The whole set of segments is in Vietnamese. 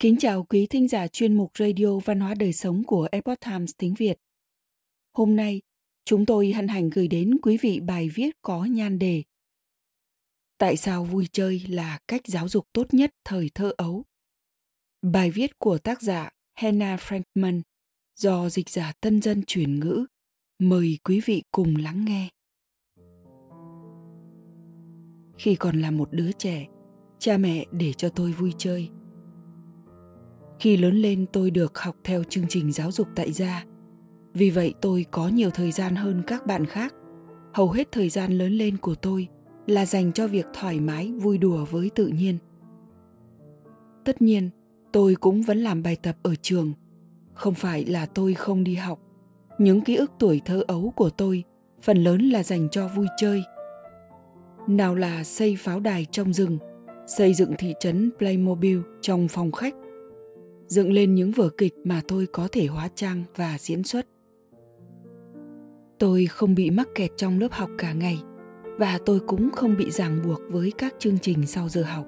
Kính chào quý thính giả chuyên mục Radio Văn hóa Đời Sống của Epoch Times tiếng Việt. Hôm nay, chúng tôi hân hạnh gửi đến quý vị bài viết có nhan đề Tại sao vui chơi là cách giáo dục tốt nhất thời thơ ấu? Bài viết của tác giả Hannah Frankman do dịch giả tân dân chuyển ngữ. Mời quý vị cùng lắng nghe. Khi còn là một đứa trẻ, cha mẹ để cho tôi vui chơi – khi lớn lên tôi được học theo chương trình giáo dục tại gia. Vì vậy tôi có nhiều thời gian hơn các bạn khác. Hầu hết thời gian lớn lên của tôi là dành cho việc thoải mái, vui đùa với tự nhiên. Tất nhiên, tôi cũng vẫn làm bài tập ở trường. Không phải là tôi không đi học. Những ký ức tuổi thơ ấu của tôi phần lớn là dành cho vui chơi. Nào là xây pháo đài trong rừng, xây dựng thị trấn playmobil trong phòng khách dựng lên những vở kịch mà tôi có thể hóa trang và diễn xuất. Tôi không bị mắc kẹt trong lớp học cả ngày, và tôi cũng không bị ràng buộc với các chương trình sau giờ học.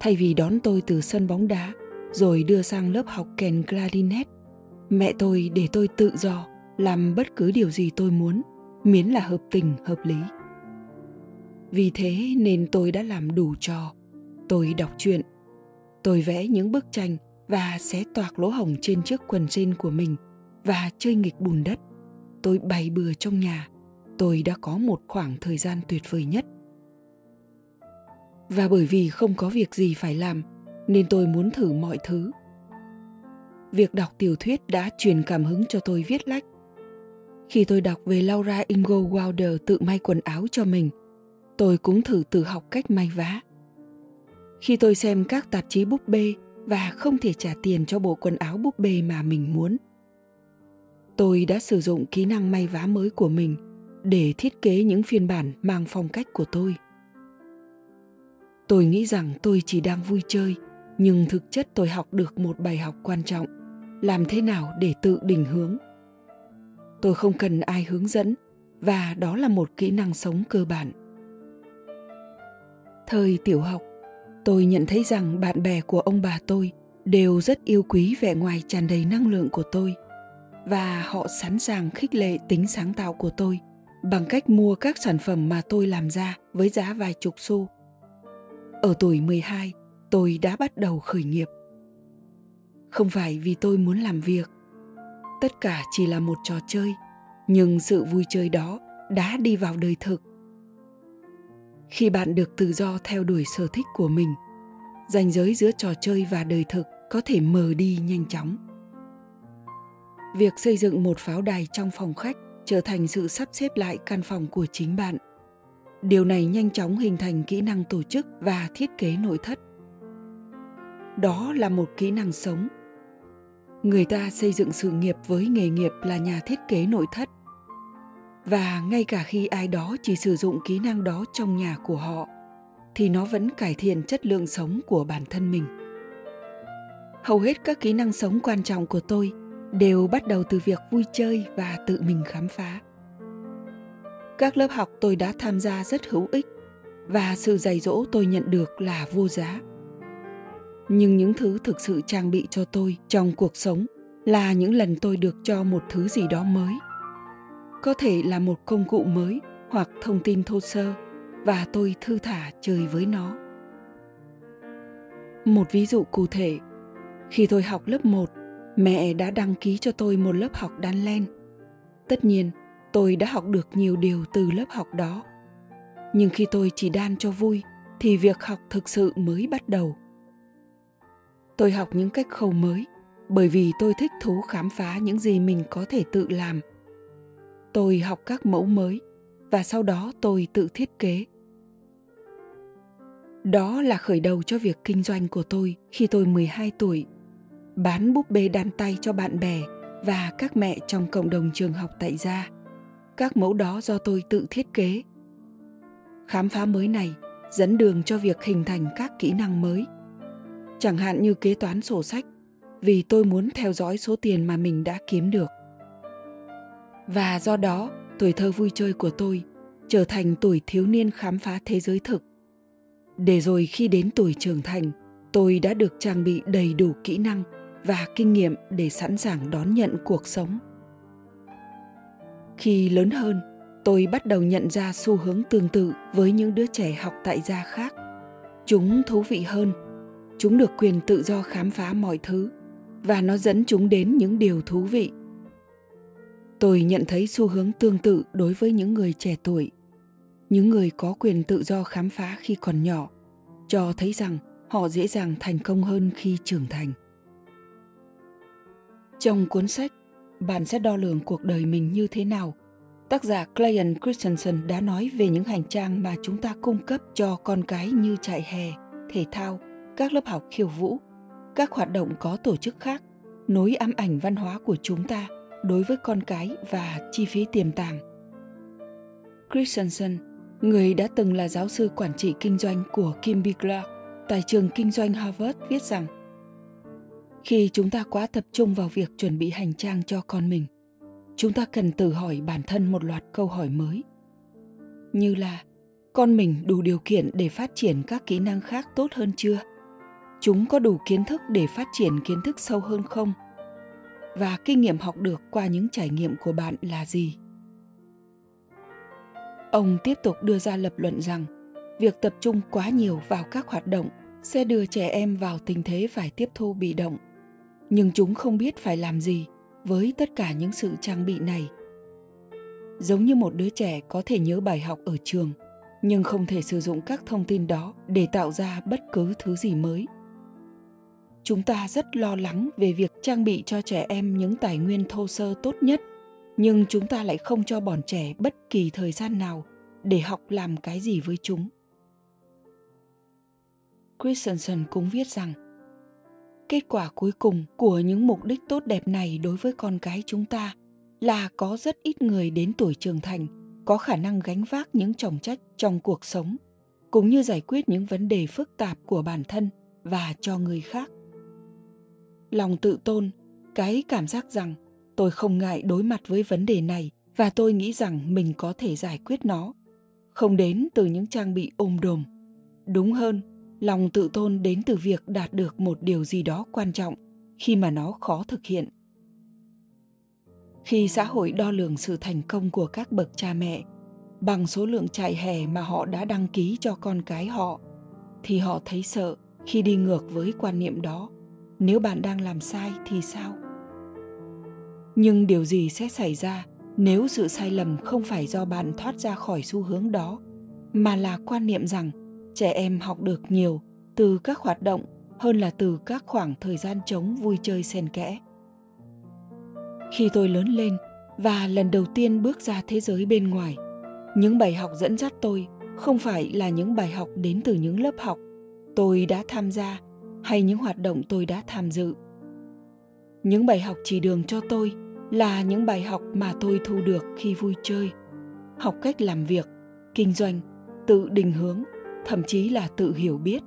Thay vì đón tôi từ sân bóng đá, rồi đưa sang lớp học kèn clarinet mẹ tôi để tôi tự do làm bất cứ điều gì tôi muốn, miễn là hợp tình, hợp lý. Vì thế nên tôi đã làm đủ trò. Tôi đọc truyện, tôi vẽ những bức tranh và xé toạc lỗ hổng trên chiếc quần jean của mình và chơi nghịch bùn đất. Tôi bày bừa trong nhà. Tôi đã có một khoảng thời gian tuyệt vời nhất. Và bởi vì không có việc gì phải làm, nên tôi muốn thử mọi thứ. Việc đọc tiểu thuyết đã truyền cảm hứng cho tôi viết lách. Khi tôi đọc về Laura Ingo Wilder tự may quần áo cho mình, tôi cũng thử tự học cách may vá. Khi tôi xem các tạp chí búp bê và không thể trả tiền cho bộ quần áo búp bê mà mình muốn. Tôi đã sử dụng kỹ năng may vá mới của mình để thiết kế những phiên bản mang phong cách của tôi. Tôi nghĩ rằng tôi chỉ đang vui chơi, nhưng thực chất tôi học được một bài học quan trọng. Làm thế nào để tự định hướng? Tôi không cần ai hướng dẫn, và đó là một kỹ năng sống cơ bản. Thời tiểu học tôi nhận thấy rằng bạn bè của ông bà tôi đều rất yêu quý vẻ ngoài tràn đầy năng lượng của tôi và họ sẵn sàng khích lệ tính sáng tạo của tôi bằng cách mua các sản phẩm mà tôi làm ra với giá vài chục xu. Ở tuổi 12, tôi đã bắt đầu khởi nghiệp. Không phải vì tôi muốn làm việc. Tất cả chỉ là một trò chơi, nhưng sự vui chơi đó đã đi vào đời thực khi bạn được tự do theo đuổi sở thích của mình. Ranh giới giữa trò chơi và đời thực có thể mờ đi nhanh chóng. Việc xây dựng một pháo đài trong phòng khách trở thành sự sắp xếp lại căn phòng của chính bạn. Điều này nhanh chóng hình thành kỹ năng tổ chức và thiết kế nội thất. Đó là một kỹ năng sống. Người ta xây dựng sự nghiệp với nghề nghiệp là nhà thiết kế nội thất và ngay cả khi ai đó chỉ sử dụng kỹ năng đó trong nhà của họ, thì nó vẫn cải thiện chất lượng sống của bản thân mình. Hầu hết các kỹ năng sống quan trọng của tôi đều bắt đầu từ việc vui chơi và tự mình khám phá. Các lớp học tôi đã tham gia rất hữu ích và sự dạy dỗ tôi nhận được là vô giá. Nhưng những thứ thực sự trang bị cho tôi trong cuộc sống là những lần tôi được cho một thứ gì đó mới có thể là một công cụ mới hoặc thông tin thô sơ và tôi thư thả chơi với nó. Một ví dụ cụ thể, khi tôi học lớp 1, mẹ đã đăng ký cho tôi một lớp học đan len. Tất nhiên, tôi đã học được nhiều điều từ lớp học đó. Nhưng khi tôi chỉ đan cho vui thì việc học thực sự mới bắt đầu. Tôi học những cách khâu mới bởi vì tôi thích thú khám phá những gì mình có thể tự làm – tôi học các mẫu mới và sau đó tôi tự thiết kế. Đó là khởi đầu cho việc kinh doanh của tôi khi tôi 12 tuổi, bán búp bê đan tay cho bạn bè và các mẹ trong cộng đồng trường học tại gia. Các mẫu đó do tôi tự thiết kế. Khám phá mới này dẫn đường cho việc hình thành các kỹ năng mới. Chẳng hạn như kế toán sổ sách, vì tôi muốn theo dõi số tiền mà mình đã kiếm được và do đó, tuổi thơ vui chơi của tôi trở thành tuổi thiếu niên khám phá thế giới thực. Để rồi khi đến tuổi trưởng thành, tôi đã được trang bị đầy đủ kỹ năng và kinh nghiệm để sẵn sàng đón nhận cuộc sống. Khi lớn hơn, tôi bắt đầu nhận ra xu hướng tương tự với những đứa trẻ học tại gia khác. Chúng thú vị hơn, chúng được quyền tự do khám phá mọi thứ và nó dẫn chúng đến những điều thú vị tôi nhận thấy xu hướng tương tự đối với những người trẻ tuổi. Những người có quyền tự do khám phá khi còn nhỏ cho thấy rằng họ dễ dàng thành công hơn khi trưởng thành. Trong cuốn sách bạn sẽ đo lường cuộc đời mình như thế nào tác giả Clayton Christensen đã nói về những hành trang mà chúng ta cung cấp cho con cái như chạy hè, thể thao, các lớp học khiêu vũ, các hoạt động có tổ chức khác, nối ám ảnh văn hóa của chúng ta đối với con cái và chi phí tiềm tàng. Christensen, người đã từng là giáo sư quản trị kinh doanh của Kimby Clark tại trường kinh doanh Harvard viết rằng khi chúng ta quá tập trung vào việc chuẩn bị hành trang cho con mình chúng ta cần tự hỏi bản thân một loạt câu hỏi mới. Như là con mình đủ điều kiện để phát triển các kỹ năng khác tốt hơn chưa? Chúng có đủ kiến thức để phát triển kiến thức sâu hơn không? Và kinh nghiệm học được qua những trải nghiệm của bạn là gì? Ông tiếp tục đưa ra lập luận rằng, việc tập trung quá nhiều vào các hoạt động sẽ đưa trẻ em vào tình thế phải tiếp thu bị động. Nhưng chúng không biết phải làm gì với tất cả những sự trang bị này. Giống như một đứa trẻ có thể nhớ bài học ở trường, nhưng không thể sử dụng các thông tin đó để tạo ra bất cứ thứ gì mới chúng ta rất lo lắng về việc trang bị cho trẻ em những tài nguyên thô sơ tốt nhất, nhưng chúng ta lại không cho bọn trẻ bất kỳ thời gian nào để học làm cái gì với chúng. Christensen cũng viết rằng, kết quả cuối cùng của những mục đích tốt đẹp này đối với con cái chúng ta là có rất ít người đến tuổi trưởng thành, có khả năng gánh vác những trọng trách trong cuộc sống, cũng như giải quyết những vấn đề phức tạp của bản thân và cho người khác lòng tự tôn, cái cảm giác rằng tôi không ngại đối mặt với vấn đề này và tôi nghĩ rằng mình có thể giải quyết nó. Không đến từ những trang bị ôm đồm. Đúng hơn, lòng tự tôn đến từ việc đạt được một điều gì đó quan trọng khi mà nó khó thực hiện. Khi xã hội đo lường sự thành công của các bậc cha mẹ, bằng số lượng trại hè mà họ đã đăng ký cho con cái họ, thì họ thấy sợ khi đi ngược với quan niệm đó nếu bạn đang làm sai thì sao? Nhưng điều gì sẽ xảy ra nếu sự sai lầm không phải do bạn thoát ra khỏi xu hướng đó, mà là quan niệm rằng trẻ em học được nhiều từ các hoạt động hơn là từ các khoảng thời gian trống vui chơi xen kẽ? Khi tôi lớn lên và lần đầu tiên bước ra thế giới bên ngoài, những bài học dẫn dắt tôi không phải là những bài học đến từ những lớp học. Tôi đã tham gia hay những hoạt động tôi đã tham dự. Những bài học chỉ đường cho tôi là những bài học mà tôi thu được khi vui chơi, học cách làm việc, kinh doanh, tự định hướng, thậm chí là tự hiểu biết.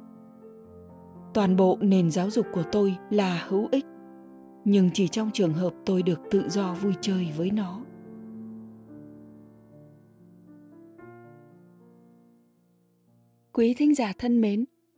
Toàn bộ nền giáo dục của tôi là hữu ích, nhưng chỉ trong trường hợp tôi được tự do vui chơi với nó. Quý thính giả thân mến